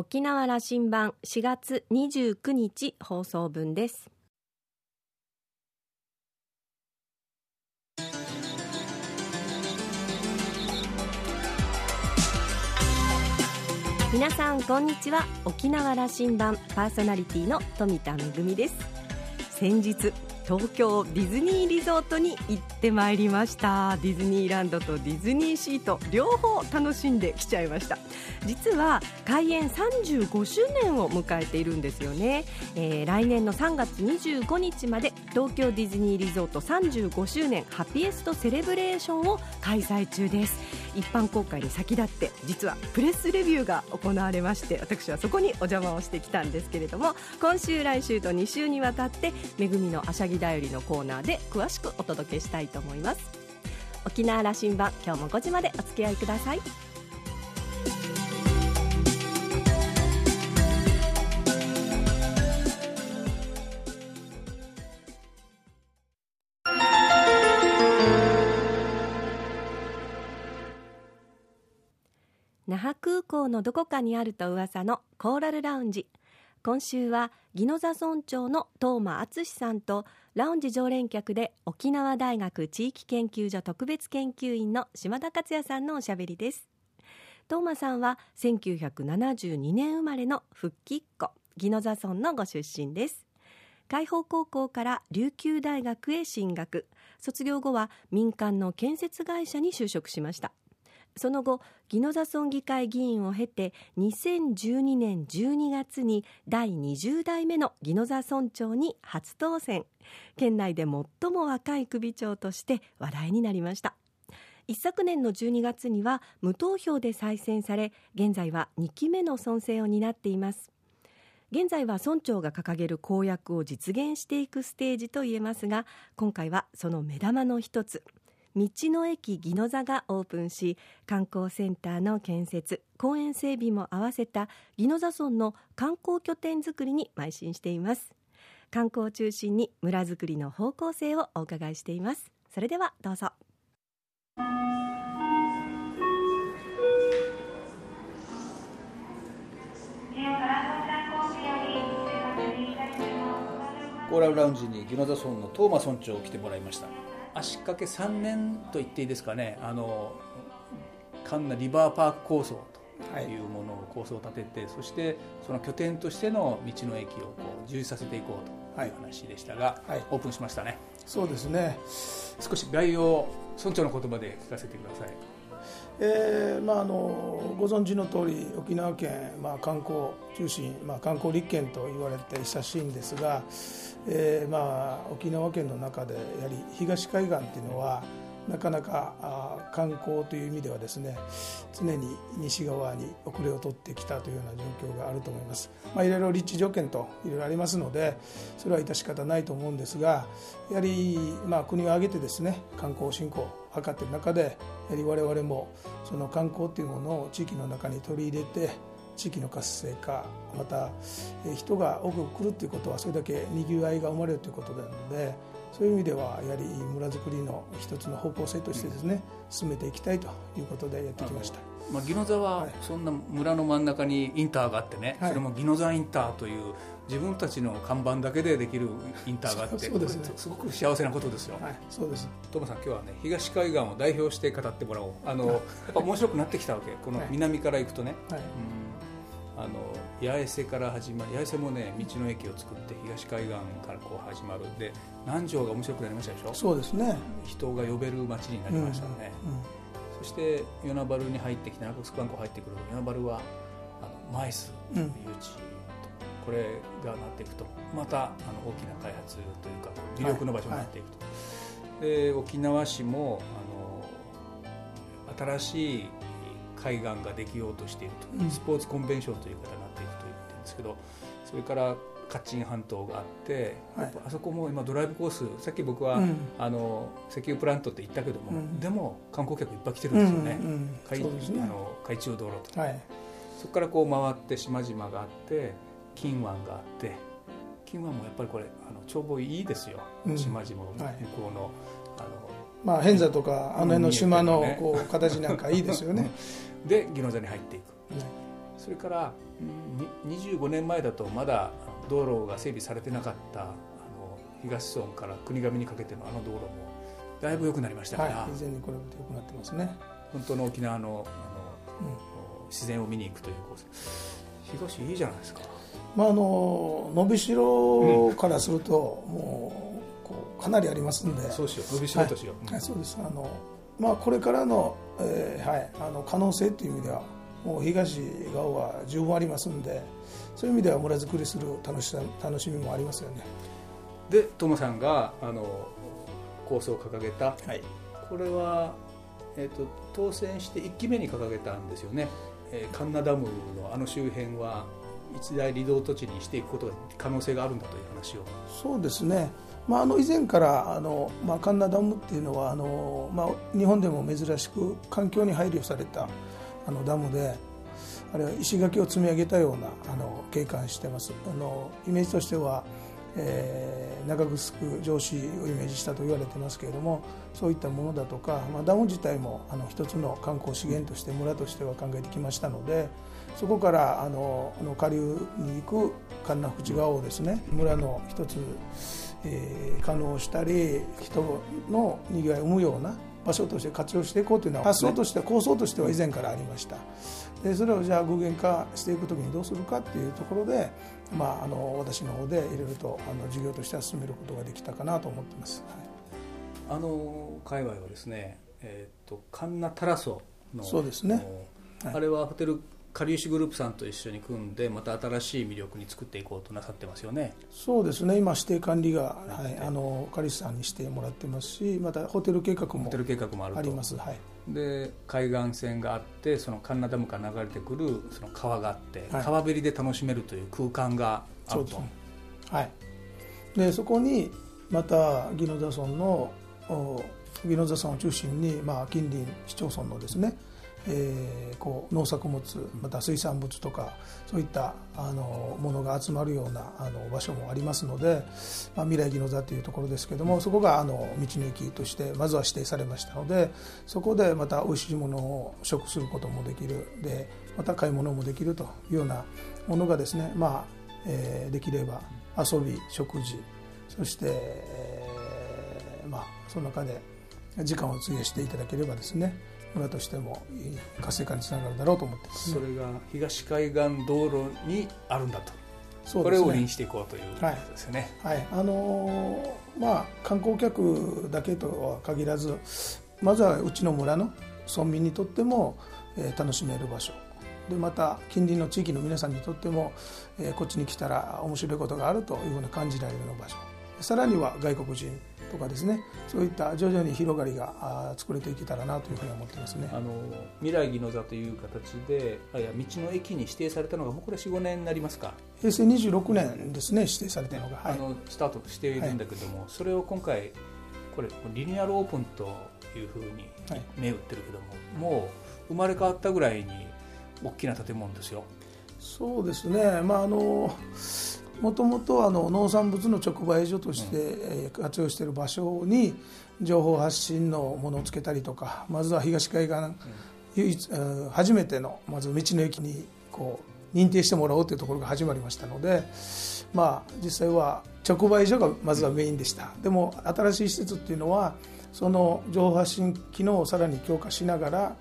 沖縄羅針盤4月29日放送分です。皆さんこんにちは。沖縄羅針盤パーソナリティの富田恵です。先日東京ディズニーリゾートに行ってまいりました。ディズニーランドとディズニーシート両方楽しんできちゃいました。実は開園35周年を迎えているんですよね、えー、来年の3月25日まで東京ディズニーリゾート35周年ハピエストセレブレーションを開催中です。一般公開に先立って実はプレスレビューが行われまして私はそこにお邪魔をしてきたんですけれども今週来週と2週にわたってめぐみのあしゃぎだよりのコーナーで詳しくお届けしたいと思います。沖縄羅針盤今日も5時までお付き合いください。那覇空港のどこかにあると噂のコーラルラウンジ。今週は宜野座村長の東間敦さんとラウンジ常連客で沖縄大学地域研究所特別研究員の島田克也さんのおしゃべりです。東間さんは1972年生まれの復帰っ子宜野座村のご出身です。海邦高校から琉球大学へ進学。卒業後は民間の建設会社に就職しました。その後宜野座村議会議員を経て2012年12月に第20代目の宜野座村長に初当選。県内で最も若い首長として話題になりました。一昨年の12月には無投票で再選され現在は2期目の村政を担っています。現在は村長が掲げる公約を実現していくステージといえますが今回はその目玉の一つ。道の駅宜野座がオープンし観光センターの建設公園整備も合わせた宜野座村の観光拠点づくりに邁進しています。観光を中心に村づくりの方向性をお伺いしています。それではどうぞ。コーラルラウンジに宜野座村の東間村長を来てもらいました。足掛け3年と言っていいですかね。あのカンナリバーパーク構想というものを構想を立てて、はい、そしてその拠点としての道の駅をこう充実させていこうという話でしたが、はい、オープンしましたね。そうですね。少し概要を村長の言葉で聞かせてくださいえーまあ、あのご存知の通り沖縄県、まあ、観光中心、まあ、観光立県と言われて久しいんですが、えーまあ、沖縄県の中でやはり東海岸っていうのはなかなかあ観光という意味ではですね常に西側に遅れを取ってきたというような状況があると思います、まあ、いろいろ立地条件といろいろありますのでそれは致し方ないと思うんですがやはり、まあ、国を挙げてですね観光振興を図っている中でやはり我々もその観光というものを地域の中に取り入れて地域の活性化また人が多く来るということはそれだけにぎわいが生まれるということなのでそういう意味ではやはり村づくりの一つの方向性としてですね進めていきたいということでやってきました。まあ、宜野座はそんな村の真ん中にインターがあってね、はい、それも宜野座インターという自分たちの看板だけでできるインターがあって そうです、ね、すごく幸せなことですよ、はい、そうです。トモさん今日はね東海岸を代表して語ってもらおう。あのやっぱ面白くなってきたわけ。この南から行くとね、はい、うん。あの八重瀬から始まる八重瀬もね道の駅を作って東海岸からこう始まる。んで南城が面白くなりましたでしょ？そうですね。人が呼べる街になりましたね、うんうん、そして与那原に入ってきて中城観光入ってくると与那原はあのマイスという誘致、これがなっていくとまたあの大きな開発というか魅力の場所になっていくと、はいはい、で沖縄市もあの新しい海岸ができようとしていると、うん、スポーツコンベンションという形になっていくと言ってるんですけどそれからカッチン半島があって、はい、あそこも今ドライブコースさっき僕は、うん、あの石油プラントって言ったけども、うん、でも観光客いっぱい来てるんですよね,、海あの海中道路と、はい、そこからこう回って島々があって金湾があって金湾もやっぱりこれあの眺望いいですよ、島々向こうの、はい、あのまあ、偏座とかあの辺の島のこう形なんかいいですよね。で宜野座に入っていく、それから25年前だとまだ道路が整備されてなかったあの東村から国頭にかけてのあの道路もだいぶ良くなりましたから、はい、以前に比べて良くなってますね。本当の沖縄のあの、うん、自然を見に行くというコース。東いいじゃないですか。まああの伸びしろからすると、うん、もうこうかなりありますんで。そうしよう。伸びしろとしよう、はい、そうです。あのまあこれからの,、えー、はいあの可能性という意味ではもう東側は十分ありますんでそういう意味では村づくりする楽しさ楽しみもありますよね。でトモさんがあの構想を掲げた、はい、これは、えーと、当選して1期目に掲げたんですよね、えー、カンナダムのあの周辺は一大離島土地にしていくことが可能性があるんだという話を。そうですね、まあ、あの以前からあの、まあ、カンナダムっていうのはあの、まあ、日本でも珍しく環境に配慮されたあのダムであるいは石垣を積み上げたようなあの景観してます。あのイメージとしてはえー、長城城址をイメージしたと言われてますけれどもそういったものだとか、まあ、ダム自体もあの一つの観光資源として村としては考えてきましたのでそこからあの下流に行く神奈淵川をですね村の一つ、えー、可能したり人のにぎわいを生むような場所として活用していこうというのは発想として構想としては以前からありました。でそれをじゃあ具現化していく時にどうするかっていうところで、まあ、あの私の方でいろいろとあの事業としては進めることができたかなと思ってます、はい、あの界隈はですね、えーと、カンナタラソのそうですね、はい、あれはホテルかりゆしグループさんと一緒に組んでまた新しい魅力に作っていこうとなさってますよね。そうですね。今指定管理が、はい、あのかりしさんにしてもらってますしまたホテル計画もホテル計画もあります。はい。で海岸線があってそのカンナダムから流れてくるその川があって、はい、川べりで楽しめるという空間があると。そはい。でそこにまた宜野座村の宜野座村を中心に、まあ、近隣市町村のですねえー、こう農作物また水産物とかそういったあのものが集まるようなあの場所もありますので、まあ、未来技能座というところですけどもそこがあの道の駅としてまずは指定されましたのでそこでまた美味しいものを食することもできる。でまた買い物もできるというようなものがですね、まあえー、できれば遊び食事そして、えー、まあその中で時間を費やしていただければですね村としても活性化につながるだろうと思って、ね、それが東海岸道路にあるんだと。そう、ね、これを売りにしていこうということですよね、はい、はい、あのー、まあ観光客だけとは限らずまずはうちの村の村民にとっても、えー、楽しめる場所。でまた近隣の地域の皆さんにとっても、えー、こっちに来たら面白いことがあるというふうな感じられるような場所。さらには外国人とかですねそういった徐々に広がりが作れていけたらなというふうに思ってますね。あの未来技能座という形であや道の駅に指定されたのがもうこれ45年になりますか？平成26年ですね指定されたのが、はい、あのスタートしているんだけども、はい、それを今回これリニューアルオープンというふうに銘打ってるけども、はい、もう生まれ変わったぐらいに大きな建物ですよ。そうですね。まああのもともと農産物の直売所として活用している場所に情報発信のものをつけたりとかまずは東海岸初めてのまず道の駅にこう認定してもらおうというところが始まりましたので、まあ、実際は直売所がまずはメインでした。でも新しい施設っていうのはその情報発信機能をさらに強化しながら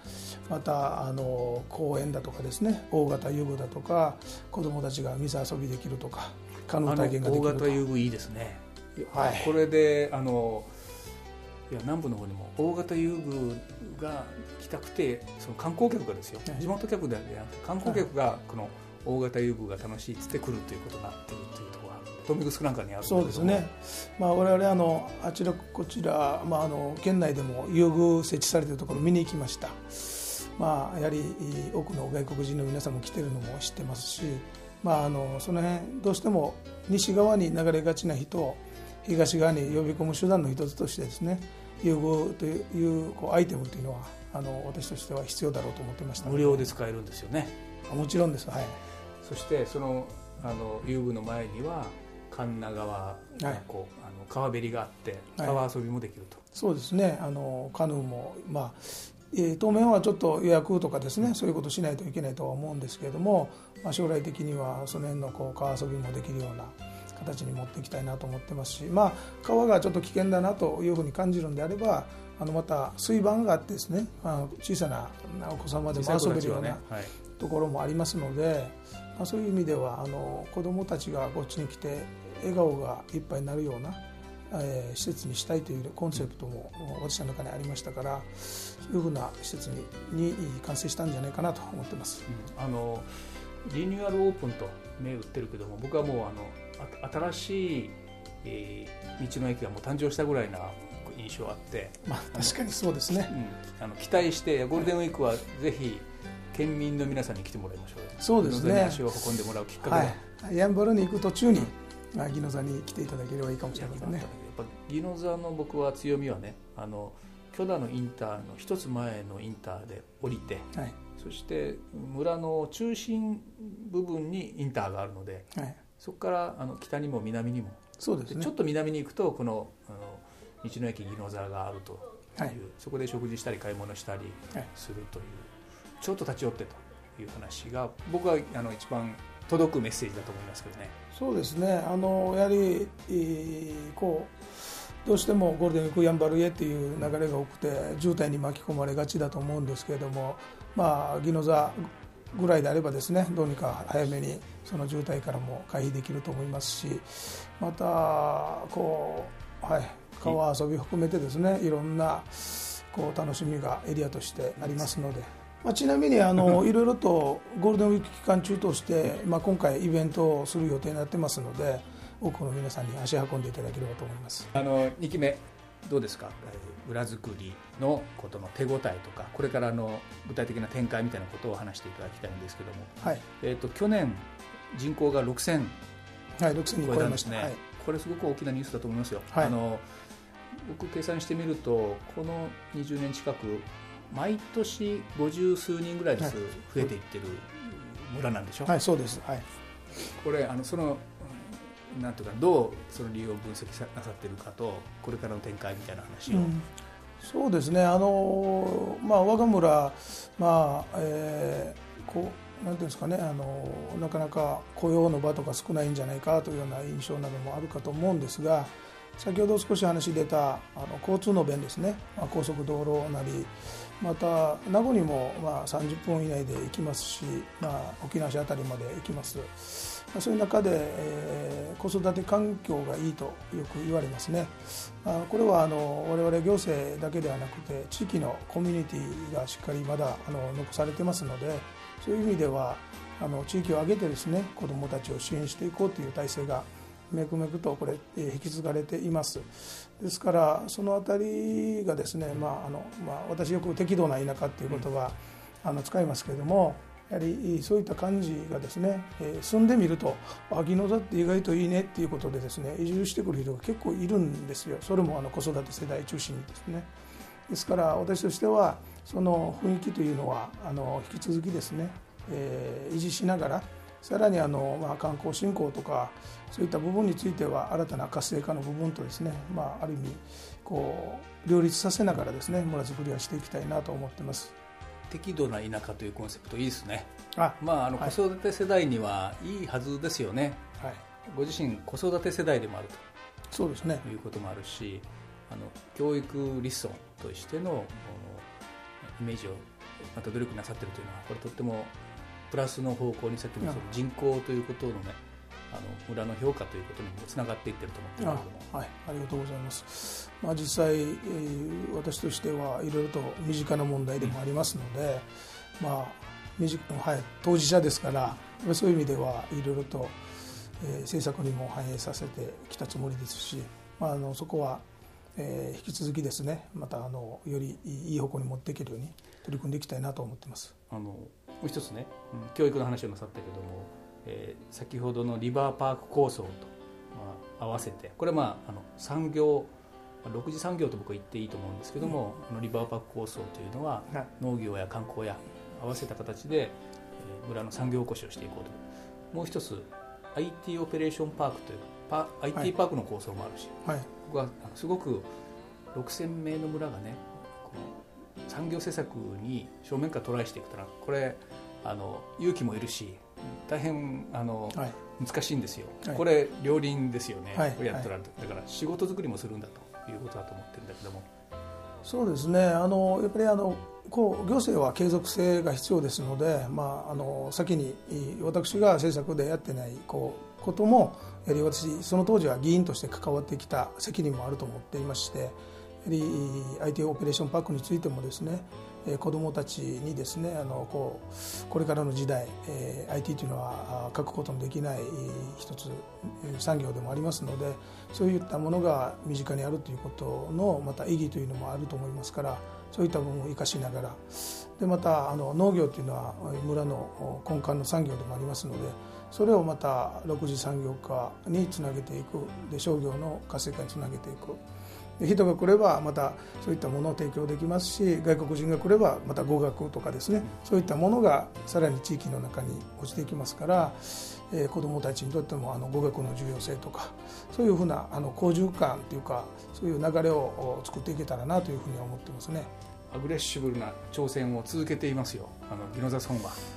またあの公園だとかですね大型遊具だとか子どもたちが水遊びできるとか可能体験ができる大型遊具いいですね、はい、これであのいや南部の方にも大型遊具が来たくてその観光客がですよ、地元客ではなくて観光客がこの大型遊具が楽しいっつって来るということになってるというところが豊見城なんかにあるそうですね、まあ、我々あのあちらこちら、まあ、あの県内でも遊具設置されているところ見に行きました、まあ、やはり多くの外国人の皆さんも来てるのも知ってますしまあ、あのその辺どうしても西側に流れがちな人を東側に呼び込む手段の一つとしてですね融合というこうアイテムというのはあの私としては必要だろうと思ってました無料で使えるんですよね。もちろんです。はい。そしてそのあの遊具の前には神奈川がこう、はい、あの川べりがあって川遊びもできると、はい、そうですね。あのカヌーもまあ当面はちょっと予約とかですねそういうことしないといけないとは思うんですけれども、まあ、将来的にはその辺のこう川遊びもできるような形に持っていきたいなと思ってますし、まあ、川がちょっと危険だなというふうに感じるんであればあのまた水盤があってですねあの小さなお子様でも遊べるようなところもありますので、まあ、そういう意味ではあの子どもたちがこっちに来て笑顔がいっぱいになるような、えー、施設にしたいというコンセプトも私の中にありましたからそういうふうな施設にに完成したんじゃないかなと思ってます。うん、あのリニューアルオープンと銘打ってるけども僕はもうあの新しい、えー、道の駅がもう誕生したぐらいな印象あって、まあ、確かにそうですね、うん、あの期待してゴールデンウィークはぜひ県民の皆さんに来てもらいましょうそうですね。足を運んでもらうきっかけはい、ヤンバルに行く途中に、まあ、宜野座に来ていただければいいかもしれませんね。やっぱ宜野座の僕は強みはねあの許田のインターの一つ前のインターで降りて、はい、そして村の中心部分にインターがあるので、はい、そこからあの北にも南にもそうです、ね、ちょっと南に行くとこのあの道の駅宜野座があるという、はい、そこで食事したり買い物したりするという、ちょっと立ち寄ってという話が僕はあの一番届くメッセージだと思いますけどね。そうですねあのやはり、こうどうしてもゴールデンウィークやんばるへっていう流れが多くて渋滞に巻き込まれがちだと思うんですけれどもまあ宜野座ぐらいであればですねどうにか早めにその渋滞からも回避できると思いますしまたこうはい川遊び含めてですねいろんなこう楽しみがエリアとしてありますので。まあ、ちなみにあの いろいろとゴールデンウィーク期間中として、まあ、今回イベントをする予定になってますので多くの皆さんに足運んでいただければと思います。あの2期目どうですか？裏作りのことの手応えとかこれからの具体的な展開みたいなことを話していただきたいんですけども、はい。えーと、去年人口が6000はい6000に超えました。ね、はい、これすごく大きなニュースだと思いますよ、はい、あの僕計算してみるとこの20年近く毎年五十数人ぐらいずつ増えていってる村なんでしょ？はい、そうです、はい、これあのそのなんていうかどうその理由を分析なさってるかとこれからの展開みたいな話を、うん、そうですね。あの、まあ、我が村、まあえー、こうなんていうんですかね。あのなかなか雇用の場とか少ないんじゃないかというような印象などもあるかと思うんですが先ほど少し話出たあの交通の便ですね、まあ、高速道路なりまた名護にもまあ30分以内で行きますし、まあ、沖縄市辺りまで行きます、まあ、そういう中で、えー、子育て環境がいいとよく言われますね、まあ、これはあの我々行政だけではなくて地域のコミュニティがしっかりまだあの残されてますのでそういう意味ではあの地域を挙げてですね子どもたちを支援していこうという体制が脈々とこれ引き継がれています。ですからその辺りがですね、まああのまあ、私よく適度な田舎っていう言葉、あの使いますけれどもやはりそういった感じがですね、えー、住んでみると秋野座って意外といいねっていうことでですね移住してくる人が結構いるんですよ。それもあの子育て世代中心にですね。ですから私としてはその雰囲気というのはあの引き続きですね、えー、維持しながらさらにあの、まあ、観光振興とかそういった部分については新たな活性化の部分とですね、まあ、ある意味こう両立させながらですね村づくりはしていきたいなと思ってます。適度な田舎というコンセプトいいですね。あ、まああの子育て世代にはいいはずですよね。はい。ご自身子育て世代でもあると。そうですね。いうこともあるし、あの教育理想としてのイメージをまた努力なさっているというのはこれとってもプラスの方向にさっきのその人口ということのねあの村の評価ということにもつながっていってると思ってますけどはい、ありがとうございます、まあ、実際、えー、私としてはいろいろと身近な問題でもありますので、うん、まあはい、当事者ですからそういう意味ではいろいろと、えー、政策にも反映させてきたつもりですし、まあ、あのそこは、えー、引き続きですねまたあのよりいい方向に持っていけるように取り組んでいきたいなと思ってます。あのもう一つね、うん、教育の話をなさったけども、えー、先ほどのリバーパーク構想と、まあ、合わせてこれは、まあ、あの産業6次産業と僕は言っていいと思うんですけども、うん、のリバーパーク構想というのは、はい、農業や観光や合わせた形で、えー、村の産業起こしをしていこうと。もう一つ IT オペレーションパークというパ IT パークの構想もあるし、はい、ここはすごく6000名の村がね産業政策に正面からトライしていくとこれあの勇気もいるし大変あの、はい、難しいんですよ、はい、これ両輪ですよね、はい、これやったら、だから仕事作りもするんだということだと思ってるんだけども。そうですね。あのやっぱりあのこう行政は継続性が必要ですので、まあ、あの先に私が政策でやってないこうこともやはり私その当時は議員として関わってきた責任もあると思っていましてやはり IT オペレーションパークについてもですね子どもたちにですねあのこうこれからの時代 IT というのは書くことのできない一つ産業でもありますのでそういったものが身近にあるということのまた意義というのもあると思いますからそういった部分を生かしながらでまたあの農業というのは村の根幹の産業でもありますのでそれをまた6次産業化につなげていくで商業の活性化につなげていく。人が来ればまたそういったものを提供できますし外国人が来ればまた語学とかですねそういったものがさらに地域の中に落ちていきますから、えー、子どもたちにとってもあの語学の重要性とかそういうふうなあの好循環というかそういう流れを作っていけたらなというふうに思ってますね。アグレッシブな挑戦を続けていますよ。あのギノザソンは。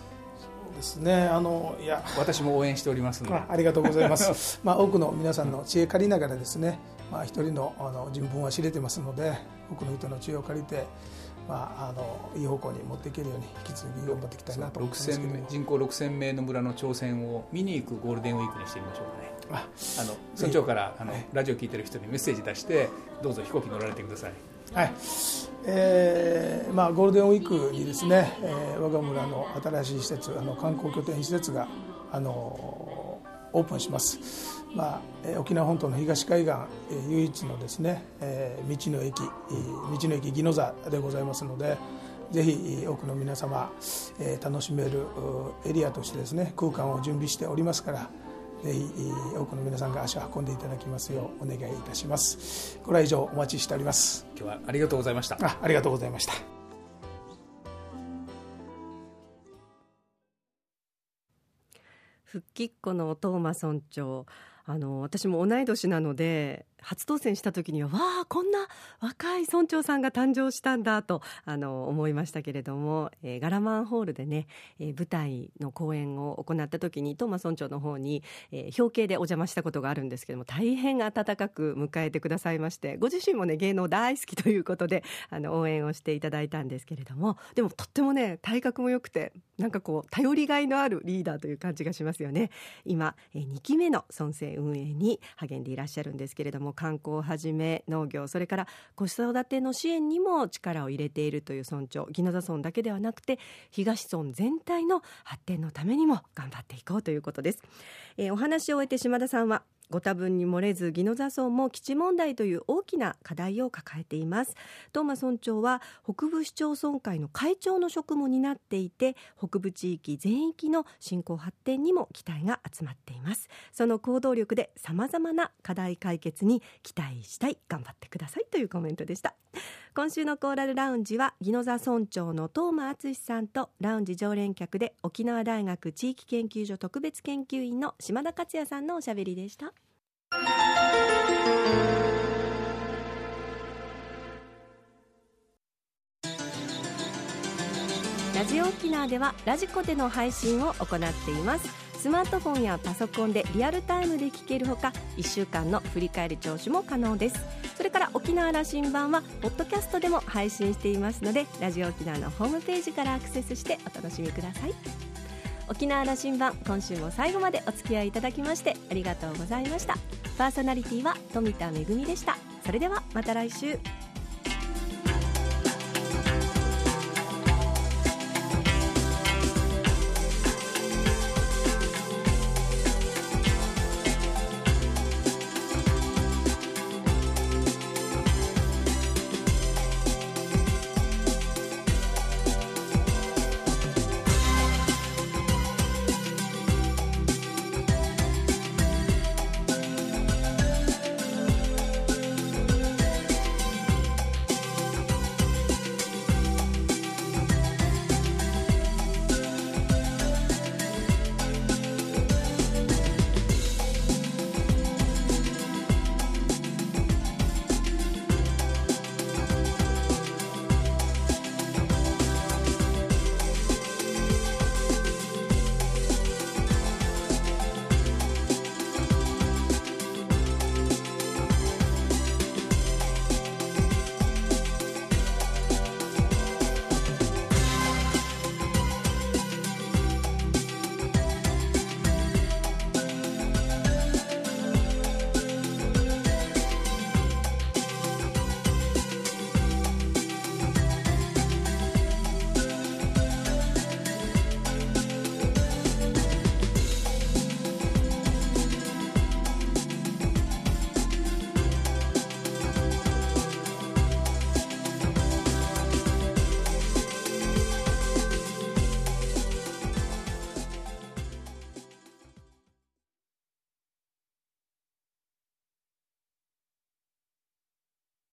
ですね。あのいや。私も応援しておりますあありがとうございます。まあ多くの皆さんの知恵借りながらですね。まあ、一人のあの人文は知れてますので多くの人の知恵を借りて、まあ、あのいい方向に持っていけるように引き続き頑張っていきたいなと思います人口6000名の村の挑戦を見に行くゴールデンウィークにしてみましょうかね。あの村長からあの、ラジオ聞いてる人にメッセージ出してどうぞ飛行機乗られてくださいはい。えーまあ、ゴールデンウィークにですね、えー、我が村の新しい施設あの観光拠点施設があのオープンします。まあ、沖縄本島の東海岸唯一のですね道の駅道の駅宜野座でございますのでぜひ多くの皆様楽しめるエリアとしてですね空間を準備しておりますからぜひ多くの皆さんが足を運んでいただきますようお願いいたします。これは以上お待ちしております。今日はありがとうございました。あありがとうございました。復帰っ子のトーマ村長。あの私も同い年なので初当選した時にはわあこんな若い村長さんが誕生したんだとあの思いましたけれども、えー、ガラマンホールでね、えー、舞台の公演を行った時にトーマ村長の方に、えー、表敬でお邪魔したことがあるんですけども大変温かく迎えてくださいましてご自身もね芸能大好きということであの応援をしていただいたんですけれどもでもとってもね体格も良くてなんかこう頼りがいのあるリーダーという感じがしますよね。今、2期目の村政運営に励んでいらっしゃるんですけれども観光をはじめ農業それから子育ての支援にも力を入れているという村長宜野座村だけではなくて東村全体の発展のためにも頑張っていこうということです、えー、お話を終えて島田さんはご多分に漏れず宜野座村も基地問題という大きな課題を抱えています。東間村長は北部市町村会の会長の職も担っていて北部地域全域の振興発展にも期待が集まっています。その行動力でさまざまな課題解決に期待したい。頑張ってくださいというコメントでした。今週のコーラルラウンジは宜野座村長の東間敦さんとラウンジ常連客で沖縄大学地域研究所特別研究員の島田克也さんのおしゃべりでした。ラジオ沖縄ではラジコでの配信を行っています。スマートフォンやパソコンでリアルタイムで聞けるほか1週間の振り返り聴取も可能です。それから沖縄羅針盤はポッドキャストでも配信していますのでラジオ沖縄のホームページからアクセスしてお楽しみください。沖縄羅針盤今週も最後までお付き合いいただきましてありがとうございました。パーソナリティは富田恵でした。それではまた来週。